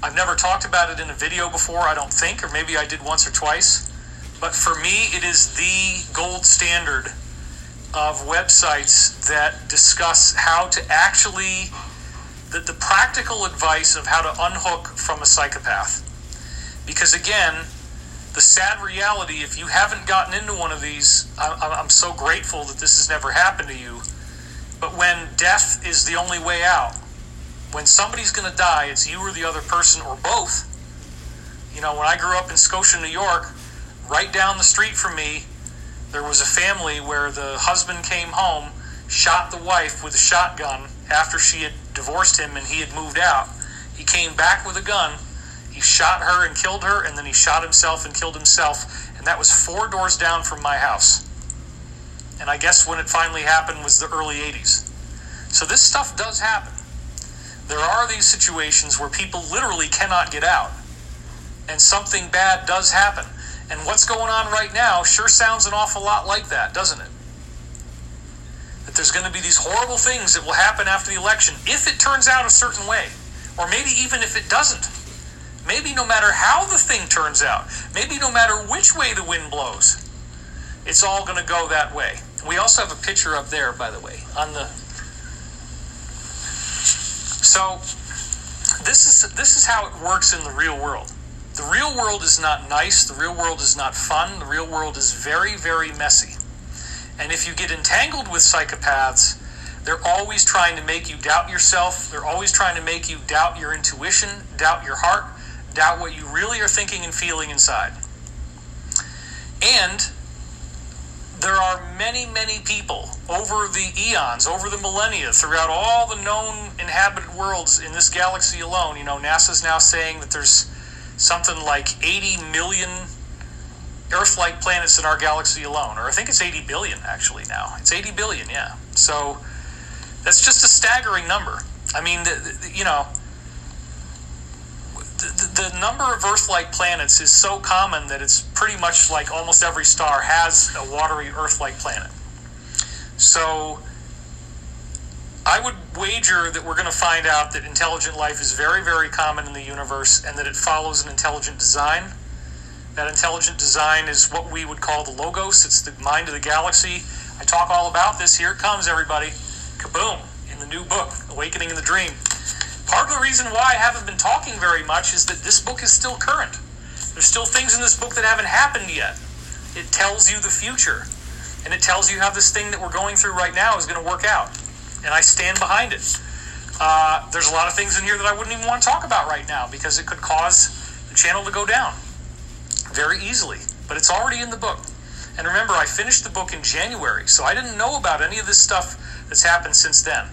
I've never talked about it in a video before, I don't think, or maybe I did once or twice. But for me, it is the gold standard of websites that discuss how to actually, the, the practical advice of how to unhook from a psychopath. Because again, the sad reality, if you haven't gotten into one of these, I, I'm so grateful that this has never happened to you. But when death is the only way out, when somebody's going to die, it's you or the other person or both. You know, when I grew up in Scotia, New York, right down the street from me, there was a family where the husband came home, shot the wife with a shotgun after she had divorced him and he had moved out. He came back with a gun. He shot her and killed her, and then he shot himself and killed himself. And that was four doors down from my house. And I guess when it finally happened was the early 80s. So this stuff does happen. There are these situations where people literally cannot get out. And something bad does happen. And what's going on right now sure sounds an awful lot like that, doesn't it? That there's going to be these horrible things that will happen after the election if it turns out a certain way. Or maybe even if it doesn't. Maybe no matter how the thing turns out, maybe no matter which way the wind blows, it's all going to go that way. We also have a picture up there, by the way, on the. So, this is this is how it works in the real world. The real world is not nice. The real world is not fun. The real world is very, very messy. And if you get entangled with psychopaths, they're always trying to make you doubt yourself. They're always trying to make you doubt your intuition, doubt your heart, doubt what you really are thinking and feeling inside. And there are many, many people over the eons, over the millennia, throughout all the known inhabited worlds in this galaxy alone. You know, NASA's now saying that there's something like 80 million Earth like planets in our galaxy alone. Or I think it's 80 billion actually now. It's 80 billion, yeah. So that's just a staggering number. I mean, the, the, you know, the, the number of Earth-like planets is so common that it's pretty much like almost every star has a watery Earth-like planet. So I would wager that we're going to find out that intelligent life is very, very common in the universe and that it follows an intelligent design. That intelligent design is what we would call the logos, it's the mind of the galaxy. I talk all about this. Here it comes, everybody. Kaboom, in the new book, Awakening in the Dream. Part of the reason why I haven't been talking very much is that this book is still current. There's still things in this book that haven't happened yet. It tells you the future, and it tells you how this thing that we're going through right now is going to work out. And I stand behind it. Uh, there's a lot of things in here that I wouldn't even want to talk about right now because it could cause the channel to go down very easily. But it's already in the book. And remember, I finished the book in January, so I didn't know about any of this stuff that's happened since then.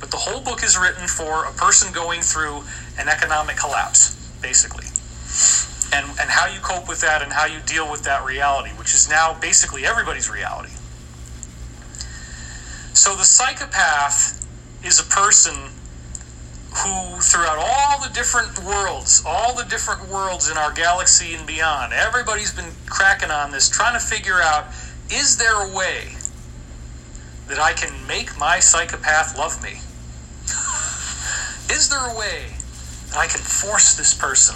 But the whole book is written for a person going through an economic collapse, basically. And, and how you cope with that and how you deal with that reality, which is now basically everybody's reality. So the psychopath is a person who, throughout all the different worlds, all the different worlds in our galaxy and beyond, everybody's been cracking on this, trying to figure out is there a way that I can make my psychopath love me? Is there a way that I can force this person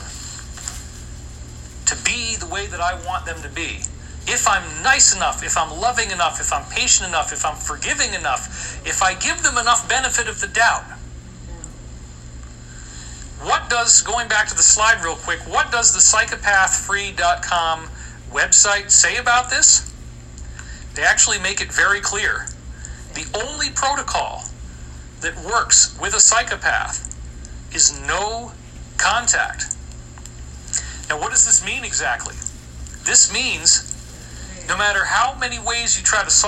to be the way that I want them to be? If I'm nice enough, if I'm loving enough, if I'm patient enough, if I'm forgiving enough, if I give them enough benefit of the doubt. What does, going back to the slide real quick, what does the psychopathfree.com website say about this? They actually make it very clear. The only protocol that works with a psychopath is no contact. Now, what does this mean exactly? This means no matter how many ways you try to solve